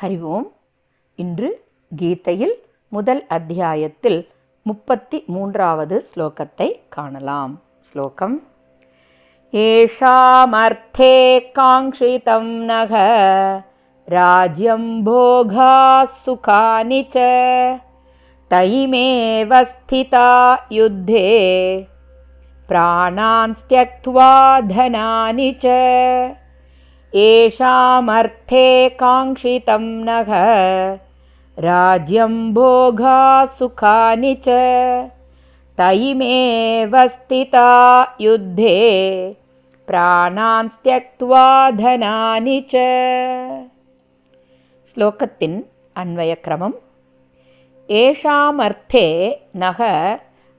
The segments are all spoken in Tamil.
ஹரி ஓம் இன்று கீதையில் முதல் அத்தியாயத்தில் முப்பத்தி மூன்றாவது ஸ்லோகத்தை காணலாம் ஸ்லோகம் ஏஷாமர்த்தே காங்க்ஷிதம் நக ராஜ்யம் போகா சுகானி ச तैमेव स्थिता युद्धे प्राणान् त्यक्त्वा धनानि च येषामर्थे काङ्क्षितं नः। राज्यं भोगा सुखानि च। तयिमेव स्थिता युद्धे। प्राणान् त्यक्त्वा धनानि च। श्लोकतिन् अन्वयक्रमम्। येषामर्थे नः।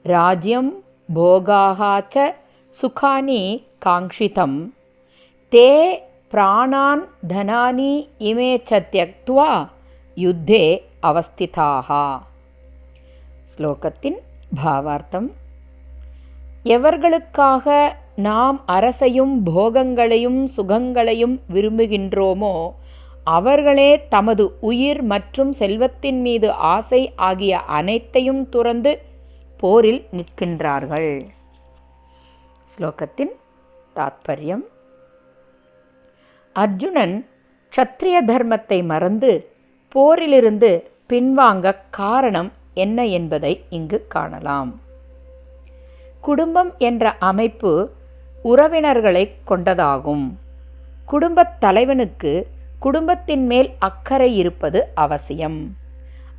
राज्यं भोगाः च सुखानि काङ्क्षितं ते பிராணான் தனானி इमे च त्यक्त्वा யுத்தே அவஸ்திதாகா ஸ்லோகத்தின் பாவார்த்தம் எவர்களுக்காக நாம் அரசையும் போகங்களையும் சுகங்களையும் விரும்புகின்றோமோ அவர்களே தமது உயிர் மற்றும் செல்வத்தின் மீது ஆசை ஆகிய அனைத்தையும் துறந்து போரில் நிற்கின்றார்கள் ஸ்லோகத்தின் தாத்பரியம் அர்ஜுனன் க்ஷத்ரிய தர்மத்தை மறந்து போரிலிருந்து பின்வாங்க காரணம் என்ன என்பதை இங்கு காணலாம். குடும்பம் என்ற அமைப்பு உறவினர்களை கொண்டதாகும். குடும்பத் தலைவனுக்கு குடும்பத்தின் மேல் அக்கறை இருப்பது அவசியம்.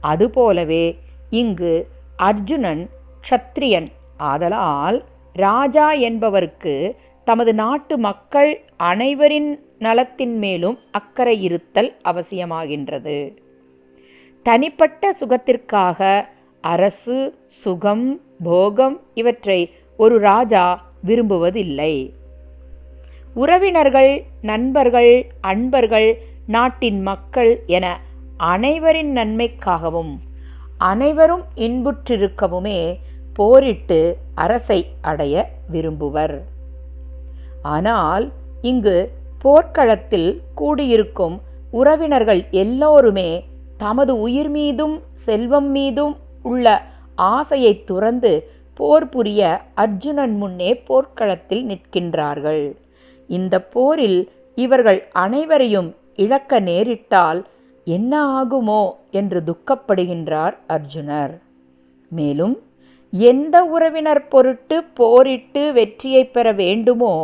அதுபோலவே இங்கு அர்ஜுனன் க்ஷத்ரியன் ஆதலால் ராஜா என்பவருக்கு தமது நாட்டு மக்கள் அனைவரின் நலத்தின் மேலும் அக்கறை இருத்தல் அவசியமாகின்றது. தனிப்பட்ட சுகத்திற்காக அரசு சுகம் போகம் இவற்றை ஒரு ராஜா விரும்புவதில்லை. உறவினர்கள் நண்பர்கள் அன்பர்கள் நாட்டின் மக்கள் என அனைவரின் நன்மைக்காகவும் அனைவரும் இன்புற்றிருக்கவுமே போரிட்டு அரசை அடைய விரும்புவர். ஆனால் இங்கு போர்க்களத்தில் கூடியிருக்கும் உறவினர்கள் எல்லோருமே தமது உயிர் மீதும் செல்வம் மீதும் உள்ள ஆசையை துறந்து போர் புரிய அர்ஜுனன் முன்னே போர்க்களத்தில் நிற்கின்றார்கள். இந்த போரில் இவர்கள் அனைவரையும் இழக்க நேரிட்டால் என்ன ஆகுமோ என்று துக்கப்படுகின்றார் அர்ஜுனர். மேலும் எந்த உறவினர் பொருட்டு போரிட்டு வெற்றியை பெற வேண்டுமோ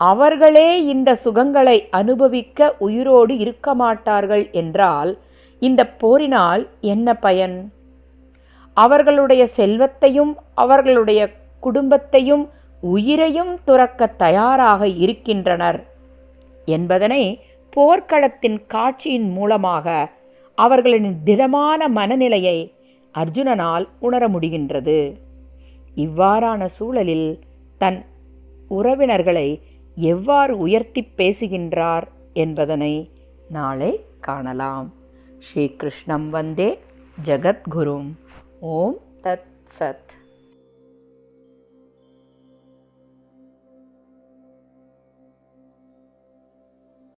அவர்களே இந்த சுகங்களை அனுபவிக்க உயிரோடு இருக்க மாட்டார்கள் என்றால் இந்த போரினால் என்ன பயன்? அவர்களுடைய செல்வத்தையும் அவர்களுடைய குடும்பத்தையும் உயிரையும் துறக்க தயாராக இருக்கின்றனர் என்பதனை போர்க்களத்தின் காட்சியின் மூலமாக அவர்களின் திடமான மனநிலையை அர்ஜுனனால் உணர முடிகின்றது. இவ்வாறான சூழலில் தன் உறவினர்களை எவ்வாறு உயர்த்தி பேசுகின்றார் என்பதனை நாளை காணலாம். ஸ்ரீகிருஷ்ணம் வந்தே ஜகத்குரும். ஓம் தத் சத்.